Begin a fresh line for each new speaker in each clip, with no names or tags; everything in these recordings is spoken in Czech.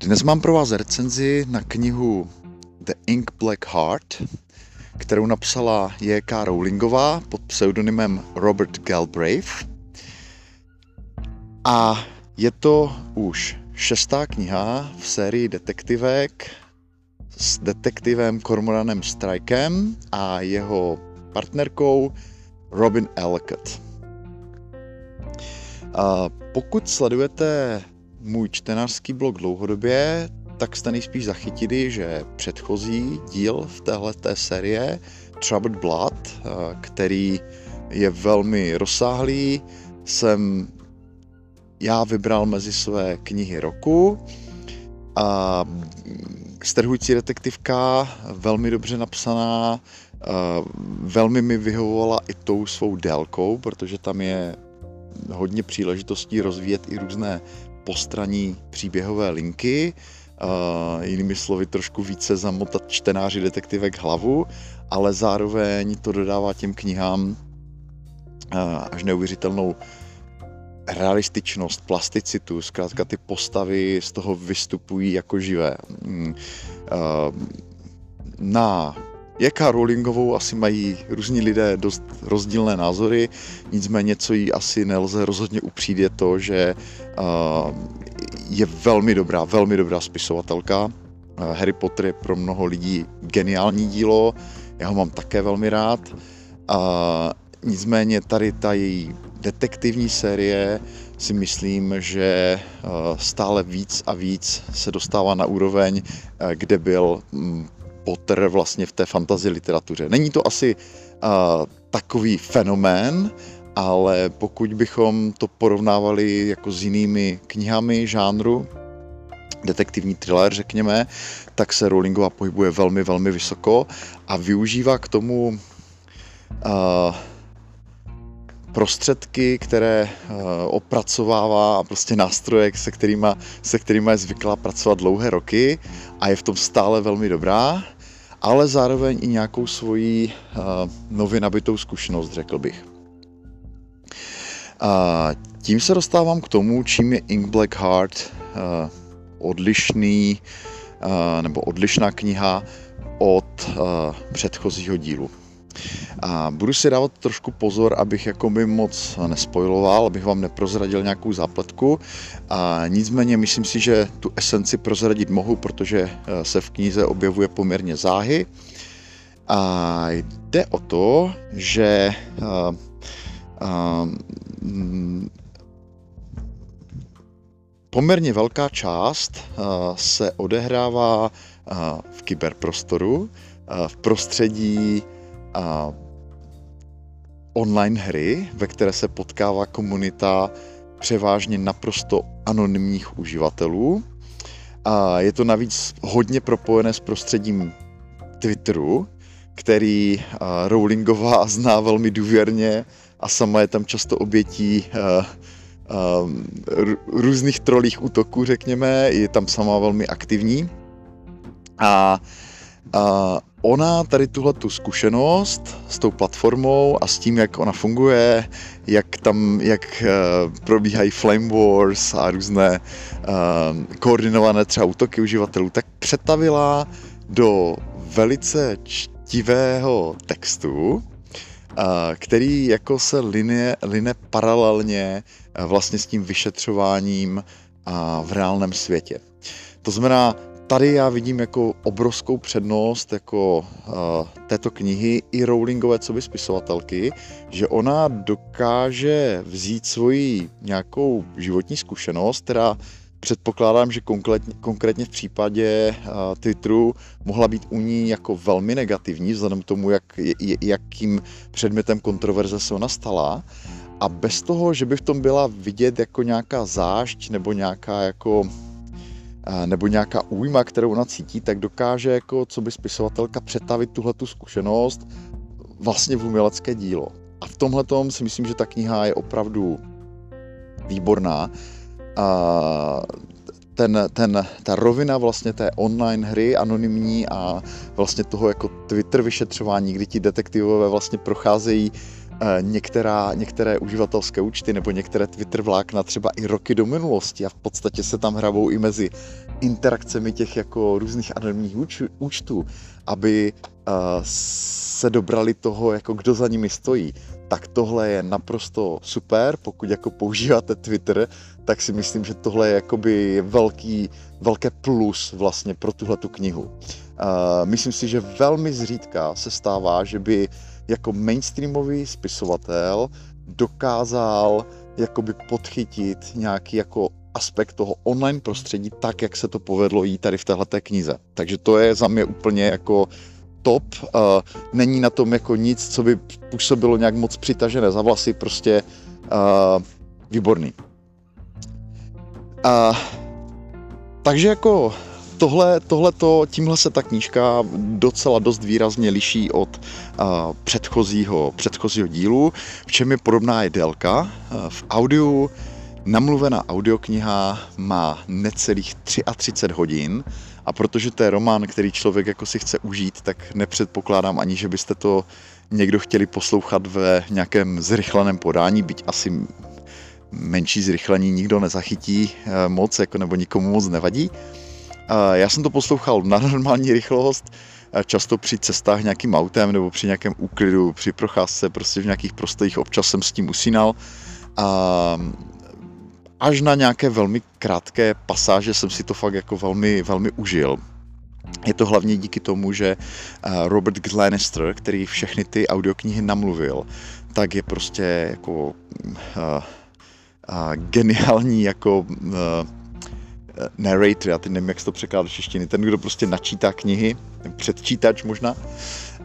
Dnes mám pro vás recenzi na knihu The Ink Black Heart, kterou napsala J.K. Rowlingová pod pseudonymem Robert Galbraith. A je to už šestá kniha v sérii detektivek s detektivem Cormoranem Strikem a jeho partnerkou Robin Ellicott. A pokud sledujete můj čtenářský blog dlouhodobě, tak jste nejspíš zachytili, že předchozí díl v téhle té série Troubled Blood, eh, který je velmi rozsáhlý, jsem já vybral mezi své knihy roku. A strhující detektivka, velmi dobře napsaná, eh, velmi mi vyhovovala i tou svou délkou, protože tam je hodně příležitostí rozvíjet i různé postraní příběhové linky, uh, jinými slovy trošku více zamotat čtenáři detektivek hlavu, ale zároveň to dodává těm knihám uh, až neuvěřitelnou realističnost, plasticitu, zkrátka ty postavy z toho vystupují jako živé. Uh, na Jaká Rowlingovou asi mají různí lidé dost rozdílné názory, nicméně co jí asi nelze rozhodně upřít je to, že uh, je velmi dobrá, velmi dobrá spisovatelka. Uh, Harry Potter je pro mnoho lidí geniální dílo, já ho mám také velmi rád. Nicméně tady ta její detektivní série si myslím, že stále víc a víc se dostává na úroveň, kde byl Potter vlastně v té fantasy literatuře. Není to asi uh, takový fenomén, ale pokud bychom to porovnávali jako s jinými knihami žánru, detektivní thriller, řekněme, tak se Rowlingová pohybuje velmi, velmi vysoko a využívá k tomu uh, prostředky, které uh, opracovává a prostě nástroje, se kterými se kterýma je zvyklá pracovat dlouhé roky a je v tom stále velmi dobrá ale zároveň i nějakou svoji uh, nově nabitou zkušenost, řekl bych. A tím se dostávám k tomu, čím je Ink Black Heart uh, odlišný uh, nebo odlišná kniha od předchozího dílu. A budu si dávat trošku pozor, abych jako by moc nespojiloval, abych vám neprozradil nějakou zápletku. A nicméně myslím si, že tu esenci prozradit mohu, protože eh, se v knize objevuje poměrně záhy. A jde o to, že a, eh, a, mm, poměrně velká část eh, se odehrává a, v kyberprostoru, v prostředí online hry, ve které se potkává komunita převážně naprosto anonymních uživatelů. A je to navíc hodně propojené s prostředím Twitteru, který Rowlingová zná velmi důvěrně a sama je tam často obětí různých trolích útoků, řekněme, je tam sama velmi aktivní. A, a ona tady tuhle tu zkušenost s tou platformou a s tím, jak ona funguje, jak tam, jak uh, probíhají flame wars a různé uh, koordinované třeba útoky uživatelů, tak přetavila do velice čtivého textu, uh, který jako se line, line paralelně vlastně s tím vyšetřováním v reálném světě. To znamená, tady já vidím jako obrovskou přednost jako uh, této knihy i Rowlingové co by spisovatelky, že ona dokáže vzít svoji nějakou životní zkušenost, která předpokládám, že konkrétně, konkrétně v případě uh, Twitteru mohla být u ní jako velmi negativní, vzhledem k tomu, jak, jakým předmětem kontroverze se ona stala. A bez toho, že by v tom byla vidět jako nějaká zášť nebo nějaká jako nebo nějaká újma, kterou ona cítí, tak dokáže jako co by spisovatelka přetavit tuhle tu zkušenost vlastně v umělecké dílo. A v tomhle si myslím, že ta kniha je opravdu výborná. A ten, ten, ta rovina vlastně té online hry, anonymní a vlastně toho jako Twitter vyšetřování, kdy ti detektivové vlastně procházejí některá, některé uživatelské účty nebo některé Twitter vlákna třeba i roky do minulosti a v podstatě se tam hrabou i mezi interakcemi těch jako různých anonimních účtů, aby se dobrali toho, jako kdo za nimi stojí, tak tohle je naprosto super. Pokud jako používáte Twitter, tak si myslím, že tohle je jakoby velký, velké plus vlastně pro tuhle tu knihu. Uh, myslím si, že velmi zřídka se stává, že by jako mainstreamový spisovatel dokázal jakoby podchytit nějaký jako aspekt toho online prostředí tak, jak se to povedlo jí tady v téhleté knize. Takže to je za mě úplně jako top. Uh, není na tom jako nic, co by působilo nějak moc přitažené za vlasy, prostě uh, výborný. Uh, takže jako tohle, tohleto, tímhle se ta knížka docela dost výrazně liší od uh, předchozího, předchozího dílu. V čem je podobná je délka. Uh, v audiu namluvená audiokniha má necelých 33 hodin, a protože to je román, který člověk jako si chce užít, tak nepředpokládám ani, že byste to někdo chtěli poslouchat ve nějakém zrychleném podání, byť asi menší zrychlení nikdo nezachytí eh, moc, jako nebo nikomu moc nevadí. Já jsem to poslouchal na normální rychlost, často při cestách nějakým autem nebo při nějakém úklidu, při procházce, prostě v nějakých prostorích občas jsem s tím usínal. A až na nějaké velmi krátké pasáže jsem si to fakt jako velmi, velmi užil. Je to hlavně díky tomu, že Robert Glenister, který všechny ty audioknihy namluvil, tak je prostě jako uh, uh, geniální jako uh, narrator, já teď nevím, jak se to překládá do češtiny, ten, kdo prostě načítá knihy, předčítač možná,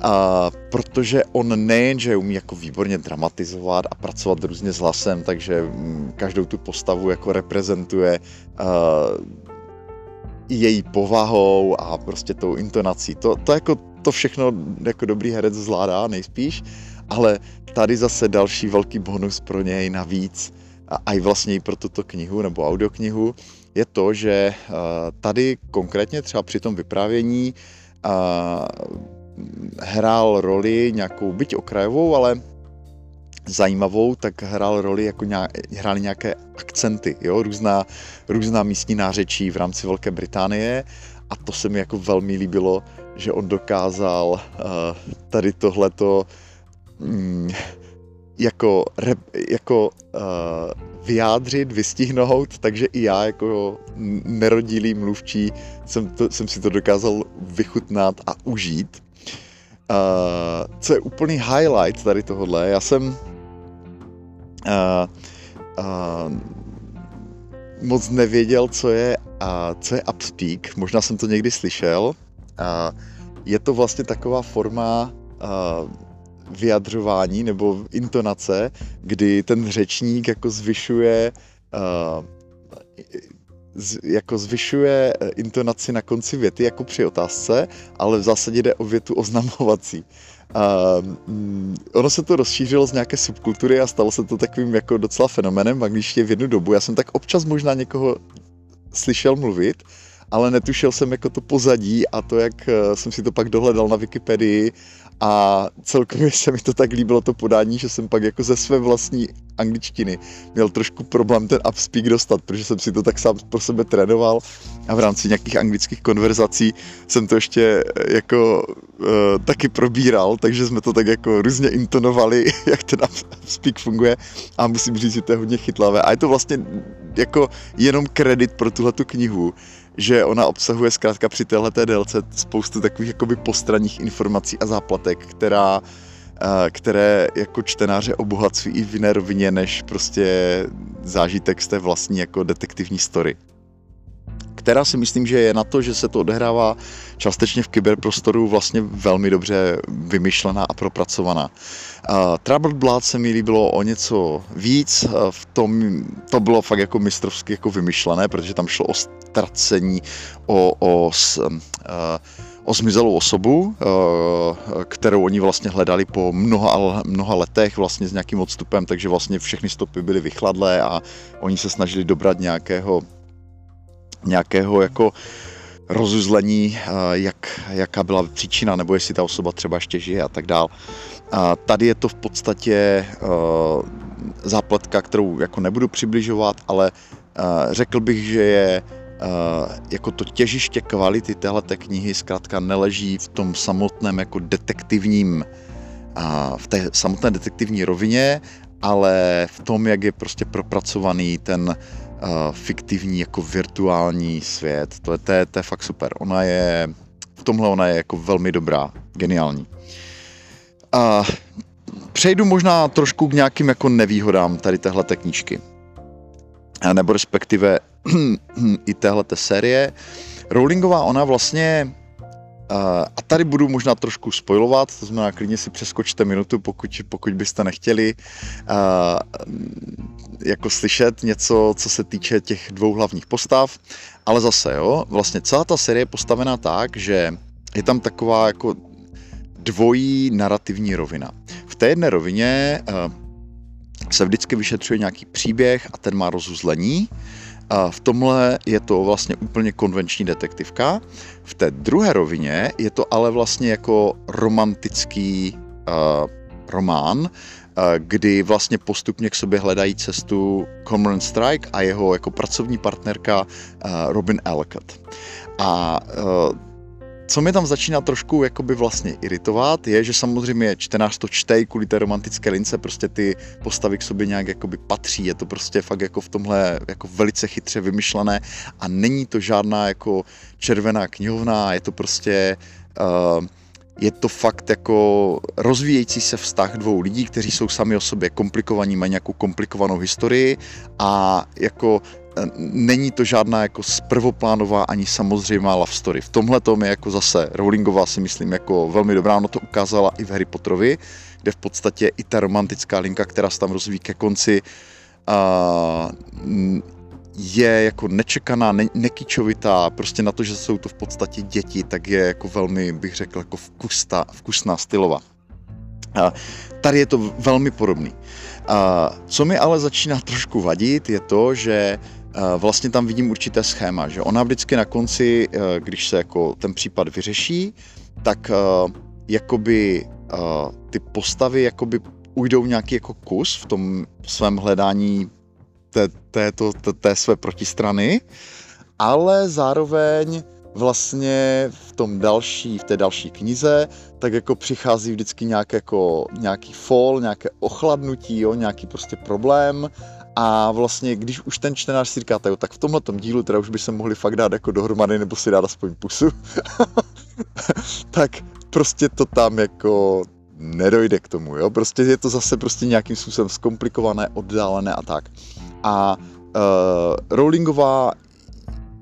a protože on nejen, že umí jako výborně dramatizovat a pracovat různě s hlasem, takže mm, každou tu postavu jako reprezentuje uh, její povahou a prostě tou intonací. To, to jako to všechno jako dobrý herec zvládá nejspíš, ale tady zase další velký bonus pro něj navíc a i vlastně i pro tuto knihu nebo audioknihu je to, že uh, tady konkrétně třeba při tom vyprávění uh, hrál roli nějakou, byť okrajovou, ale zajímavou, tak hrál roli jako nějak, hráli nějaké akcenty, jo? Různá, různá místní nářečí v rámci Velké Británie a to se mi jako velmi líbilo, že on dokázal uh, tady tohleto um, jako, rep, jako uh, vyjádřit, vystihnout, takže i já jako nerodilý mluvčí jsem, to, jsem si to dokázal vychutnat a užít. Uh, co je úplný highlight tady tohohle, já jsem uh, uh, moc nevěděl, co je, uh, co je upspeak, možná jsem to někdy slyšel. Uh, je to vlastně taková forma uh, vyjadřování nebo intonace, kdy ten řečník jako zvyšuje uh, z, jako zvyšuje eh, intonaci na konci věty jako při otázce, ale v zásadě jde o větu oznamovací. Uh, ono se to rozšířilo z nějaké subkultury a stalo se to takovým jako docela fenomenem v angličtině v jednu dobu. Já jsem tak občas možná někoho slyšel mluvit, ale netušil jsem jako to pozadí a to, jak eh, jsem si to pak dohledal na Wikipedii a celkově se mi to tak líbilo to podání, že jsem pak jako ze své vlastní angličtiny měl trošku problém ten upspeak dostat, protože jsem si to tak sám pro sebe trénoval a v rámci nějakých anglických konverzací jsem to ještě eh, jako uh, taky probíral, takže jsme to tak jako různě intonovali, jak ten upspeak funguje a musím říct, že to je hodně chytlavé. A je to vlastně jako jenom kredit pro tuhle knihu, že ona obsahuje zkrátka při téhleté délce spoustu takových jakoby postranních informací a záplatek, která, eh, které jako čtenáře obohacují i v jiné rovině, než prostě zážitek z té vlastní jako detektivní story která si myslím, že je na to, že se to odehrává částečně v kyberprostoru vlastně velmi dobře vymyšlená a propracovaná. Uh, Troubled Blood se mi líbilo o něco víc, v tom to bylo fakt jako mistrovsky jako vymyšlené, protože tam šlo o ztracení, o, o uh, o zmizelou osobu, kterou oni vlastně hledali po mnoha, mnoha letech vlastně s nějakým odstupem, takže vlastně všechny stopy byly vychladlé a oni se snažili dobrat nějakého nějakého jako rozuzlení, jak, jaká byla příčina, nebo jestli ta osoba třeba ještě žije a tak dál. A tady je to v podstatě zápletka, kterou jako nebudu přibližovat, ale řekl bych, že je jako to těžiště kvality téhleté knihy zkrátka neleží v tom samotném jako detektivním, v té samotné detektivní rovině, ale v tom, jak je prostě propracovaný ten fiktivní jako virtuální svět. To je, to, je, to je fakt super. Ona je, v tomhle ona je jako velmi dobrá, geniální. A přejdu možná trošku k nějakým jako nevýhodám tady téhle knížky. Nebo respektive i téhle série. Rowlingová, ona vlastně a tady budu možná trošku spojovat, to znamená, klidně si přeskočte minutu, pokud, pokud byste nechtěli jako slyšet něco, co se týče těch dvou hlavních postav, ale zase, jo, vlastně celá ta série je postavená tak, že je tam taková jako dvojí narrativní rovina. V té jedné rovině se vždycky vyšetřuje nějaký příběh a ten má rozuzlení, a v tomhle je to vlastně úplně konvenční detektivka. V té druhé rovině je to ale vlastně jako romantický uh, román, uh, kdy vlastně postupně k sobě hledají cestu Cormoran Strike a jeho jako pracovní partnerka uh, Robin Elcott. A uh, co mě tam začíná trošku jakoby vlastně iritovat, je, že samozřejmě čtenář to čte kvůli té romantické lince, prostě ty postavy k sobě nějak jakoby patří, je to prostě fakt jako v tomhle jako velice chytře vymyšlené a není to žádná jako červená knihovna, je to prostě uh, je to fakt jako rozvíjející se vztah dvou lidí, kteří jsou sami o sobě komplikovaní, mají nějakou komplikovanou historii a jako není to žádná jako prvoplánová ani samozřejmá love story. V tomhle tom je jako zase Rowlingová si myslím jako velmi dobrá, ono to ukázala i v Harry Potterovi, kde v podstatě i ta romantická linka, která se tam rozvíjí ke konci, uh, je jako nečekaná, ne, nekyčovitá, prostě na to, že jsou to v podstatě děti, tak je jako velmi, bych řekl, jako vkusná, vkusná stylová. Uh, tady je to velmi podobný. Uh, co mi ale začíná trošku vadit, je to, že vlastně tam vidím určité schéma, že ona vždycky na konci, eh, když se jako ten případ vyřeší, tak eh, jakoby eh, ty postavy jakoby ujdou nějaký jako kus v tom svém hledání té, této, té, té své protistrany, ale zároveň vlastně v tom další, v té další knize, tak jako přichází vždycky nějak jako, nějaký fall, nějaké ochladnutí, jo, nějaký prostě problém a vlastně, když už ten čtenář si říká, tak v tomhle dílu teda už by se mohli fakt dát jako dohromady nebo si dát aspoň pusu, tak prostě to tam jako nedojde k tomu, jo. Prostě je to zase prostě nějakým způsobem zkomplikované, oddálené a tak. A uh, Rowlingová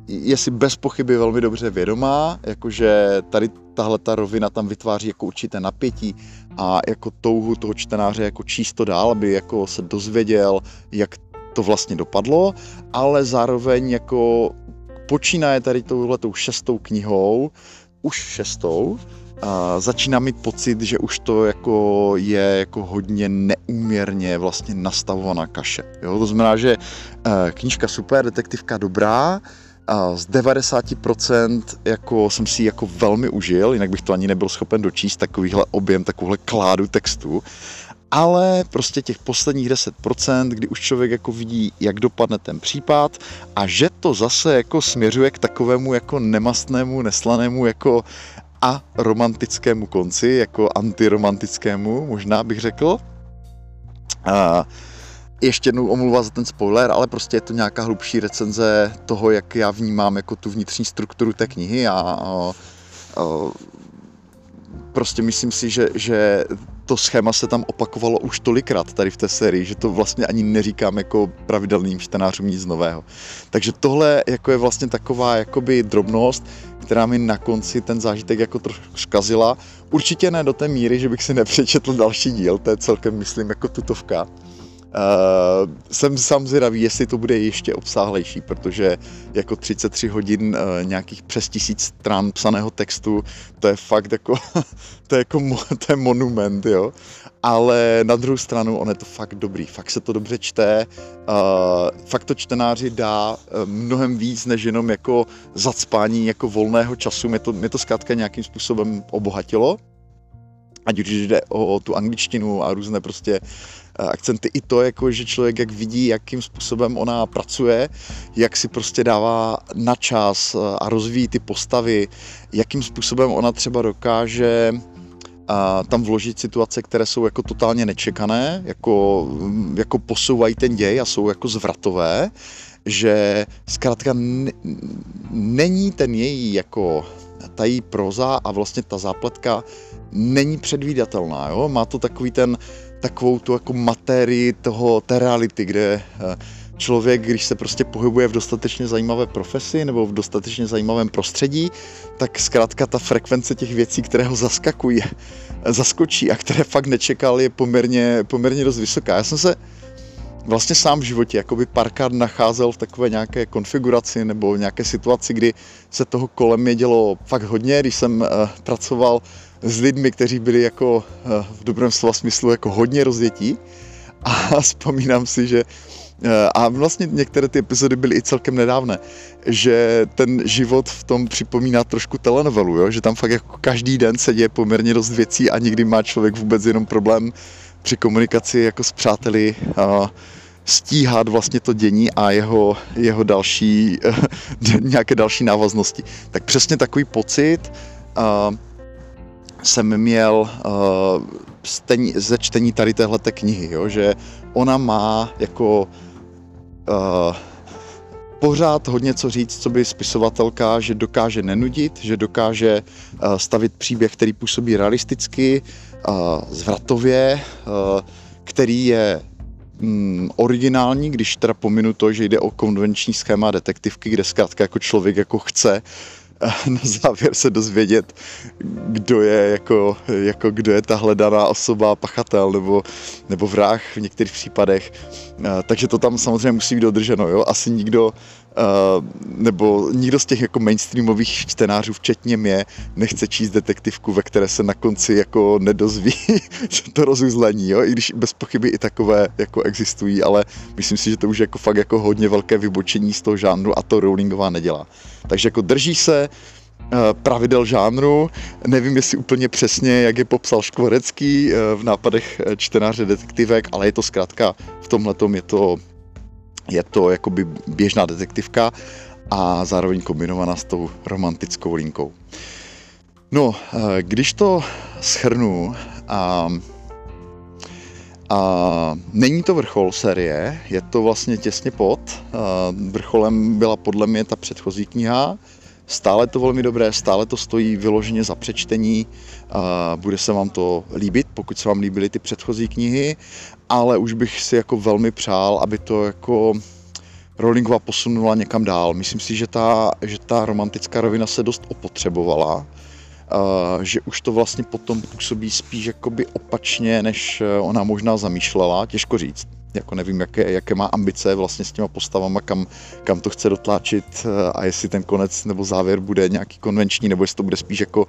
je si bez pochyby velmi dobře vědomá, jakože tady tahle ta rovina tam vytváří jako určité napětí a jako touhu toho čtenáře jako číst to dál, aby jako se dozvěděl, jak to vlastně dopadlo, ale zároveň jako počínaje tady touhletou šestou knihou, už šestou, a začíná mít pocit, že už to jako je jako hodně neúměrně vlastně nastavovaná kaše. Jo? To znamená, že eh, knížka super, detektivka dobrá, a z 90% jako jsem si jako velmi užil, jinak bych to ani nebyl schopen dočíst, takovýhle objem, takovouhle kládu textu. Ale prostě těch posledních 10%, kdy už člověk jako vidí, jak dopadne ten případ a že to zase jako směřuje k takovému jako nemastnému, neslanému jako a romantickému konci, jako antiromantickému, možná bych řekl. A ještě jednou omluva za ten spoiler, ale prostě je to nějaká hlubší recenze toho, jak já vnímám jako tu vnitřní strukturu té knihy a, a, a prostě myslím si, že, že to schéma se tam opakovalo už tolikrát tady v té sérii, že to vlastně ani neříkám jako pravidelným čtenářům nic nového. Takže tohle jako je vlastně taková jakoby drobnost, která mi na konci ten zážitek jako trošku zkazila. Určitě ne do té míry, že bych si nepřečetl další díl, to je celkem myslím jako tutovka Uh, jsem sám zvědavý, jestli to bude ještě obsáhlejší, protože jako 33 hodin uh, nějakých přes tisíc stran psaného textu, to je fakt jako, to je jako to je monument, jo. Ale na druhou stranu, on je to fakt dobrý, fakt se to dobře čte, uh, fakt to čtenáři dá mnohem víc, než jenom jako zacpání jako volného času, mě to, mě to zkrátka nějakým způsobem obohatilo. Ať už jde o, o tu angličtinu a různé prostě Eh, akcenty. I to, jako, že člověk jak vidí, jakým způsobem ona pracuje, jak si prostě dává na čas eh, a rozvíjí ty postavy, jakým způsobem ona třeba dokáže a tam vložit situace, které jsou jako totálně nečekané, jako, mm, jako posouvají ten děj a jsou jako zvratové, že zkrátka není ten její jako ta její proza a vlastně ta zápletka není předvídatelná, jo? má to takový ten takovou tu jako matérii toho, té reality, kde eh, člověk, když se prostě pohybuje v dostatečně zajímavé profesi nebo v dostatečně zajímavém prostředí, tak zkrátka ta frekvence těch věcí, které ho zaskakují, zaskočí a které fakt nečekal, je poměrně, poměrně dost vysoká. Já jsem se vlastně sám v životě jakoby párkrát nacházel v takové nějaké konfiguraci nebo nějaké situaci, kdy se toho kolem mě dělo fakt hodně, když jsem uh, pracoval s lidmi, kteří byli jako uh, v dobrém slova smyslu jako hodně rozjetí a vzpomínám si, že uh, a vlastně některé ty epizody byly i celkem nedávné, že ten život v tom připomíná trošku telenovelu, jo? že tam fakt jako každý den se děje poměrně dost věcí a nikdy má člověk vůbec jenom problém při komunikaci jako s přáteli uh, stíhat vlastně to dění a jeho, jeho další, nějaké další návaznosti. Tak přesně takový pocit uh, jsem měl uh, stení, ze čtení tady téhleté knihy, jo, že ona má jako uh, pořád hodně co říct, co by spisovatelka, že dokáže nenudit, že dokáže uh, stavit příběh, který působí realisticky, uh, zvratově, uh, který je mm, originální, když teda pominu to, že jde o konvenční schéma detektivky, kde zkrátka jako člověk jako chce na závěr se dozvědět, kdo je, jako, jako kdo je ta hledaná osoba, pachatel nebo, nebo vrah v některých případech. Takže to tam samozřejmě musí být dodrženo. Jo? Asi nikdo nebo nikdo z těch jako mainstreamových čtenářů, včetně mě, nechce číst detektivku, ve které se na konci jako nedozví to rozuzlení, jo? i když bez pochyby i takové jako existují, ale myslím si, že to už je jako fakt jako hodně velké vybočení z toho žánru a to Rowlingová nedělá. Takže jako drží se uh, pravidel žánru, nevím jestli úplně přesně, jak je popsal Škvorecký uh, v nápadech čtenáře detektivek, ale je to zkrátka v tomhle je to je to jakoby běžná detektivka a zároveň kombinovaná s tou romantickou linkou. No, eh, když to schrnu, a, a není to vrchol série, je to vlastně těsně pod. A vrcholem byla podle mě ta předchozí kniha, Stále to velmi dobré, stále to stojí vyloženě za přečtení, bude se vám to líbit, pokud se vám líbily ty předchozí knihy, ale už bych si jako velmi přál, aby to jako Rowlingová posunula někam dál. Myslím si, že ta, že ta romantická rovina se dost opotřebovala, že už to vlastně potom působí spíš jakoby opačně, než ona možná zamýšlela, těžko říct jako nevím, jaké, jaké má ambice vlastně s těma postavama, kam, kam to chce dotláčit eh, a jestli ten konec nebo závěr bude nějaký konvenční, nebo jestli to bude spíš jako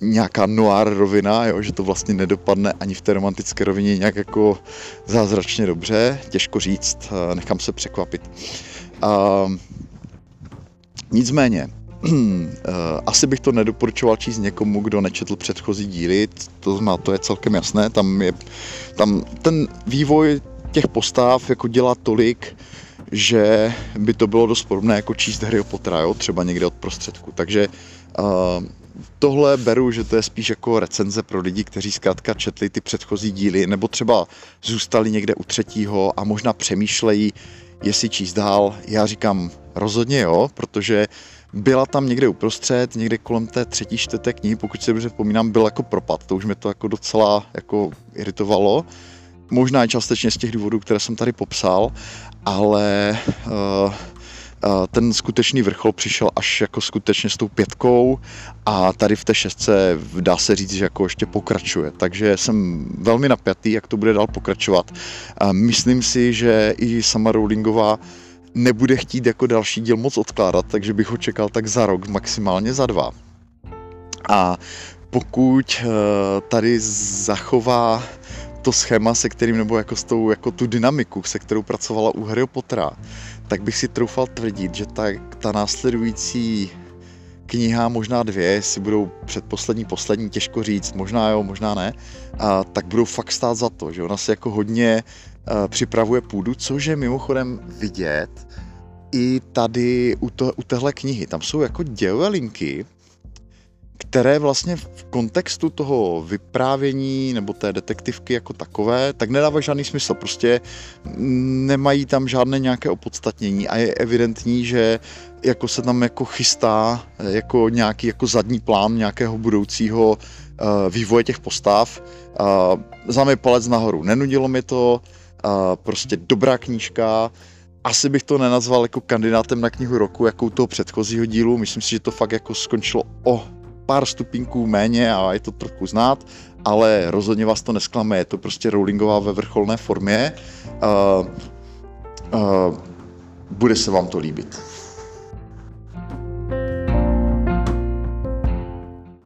nějaká noir rovina, jo, že to vlastně nedopadne ani v té romantické rovině nějak jako zázračně dobře, těžko říct, eh, nechám se překvapit. Uh, nicméně, uh, asi bych to nedoporučoval číst někomu, kdo nečetl předchozí díly, to, to je celkem jasné, tam je tam ten vývoj těch postav jako dělá tolik, že by to bylo dost podobné jako číst Harry Pottera, jo? třeba někde od prostředku. Takže uh, tohle beru, že to je spíš jako recenze pro lidi, kteří zkrátka četli ty předchozí díly, nebo třeba zůstali někde u třetího a možná přemýšlejí, jestli číst dál. Já říkám rozhodně jo, protože byla tam někde uprostřed, někde kolem té třetí, čtvrté knihy, pokud si dobře vzpomínám, byl jako propad, to už mě to jako docela jako iritovalo Možná i částečně z těch důvodů, které jsem tady popsal, ale uh, ten skutečný vrchol přišel až jako skutečně s tou pětkou a tady v té šestce dá se říct, že jako ještě pokračuje. Takže jsem velmi napjatý, jak to bude dál pokračovat. Myslím si, že i sama Rowlingová nebude chtít jako další díl moc odkládat, takže bych ho čekal tak za rok, maximálně za dva. A pokud eh, tady zachová to schéma, se kterým, nebo jako, s tou, jako tu dynamiku, se kterou pracovala u Harry Pottera, tak bych si troufal tvrdit, že ta, ta následující kniha, možná dvě, si budou předposlední, poslední, těžko říct, možná jo, možná ne, a, tak budou fakt stát za to, že ona se jako hodně a, připravuje půdu, což je mimochodem vidět i tady u, to, u téhle knihy. Tam jsou jako dělové linky, které vlastně v kontextu toho vyprávění nebo té detektivky jako takové, tak nedávají žádný smysl. Prostě nemají tam žádné nějaké opodstatnění a je evidentní, že jako se tam jako chystá jako nějaký jako zadní plán nějakého budoucího uh, vývoje těch postav. Uh, za mě palec nahoru. Nenudilo mi to, uh, prostě dobrá knížka, asi bych to nenazval jako kandidátem na knihu roku, jako u toho předchozího dílu. Myslím si, že to fakt jako skončilo o pár stupinků méně a je to trochu znát, ale rozhodně vás to nesklame, je to prostě Rowlingová ve vrcholné formě. Uh, uh, bude se vám to líbit.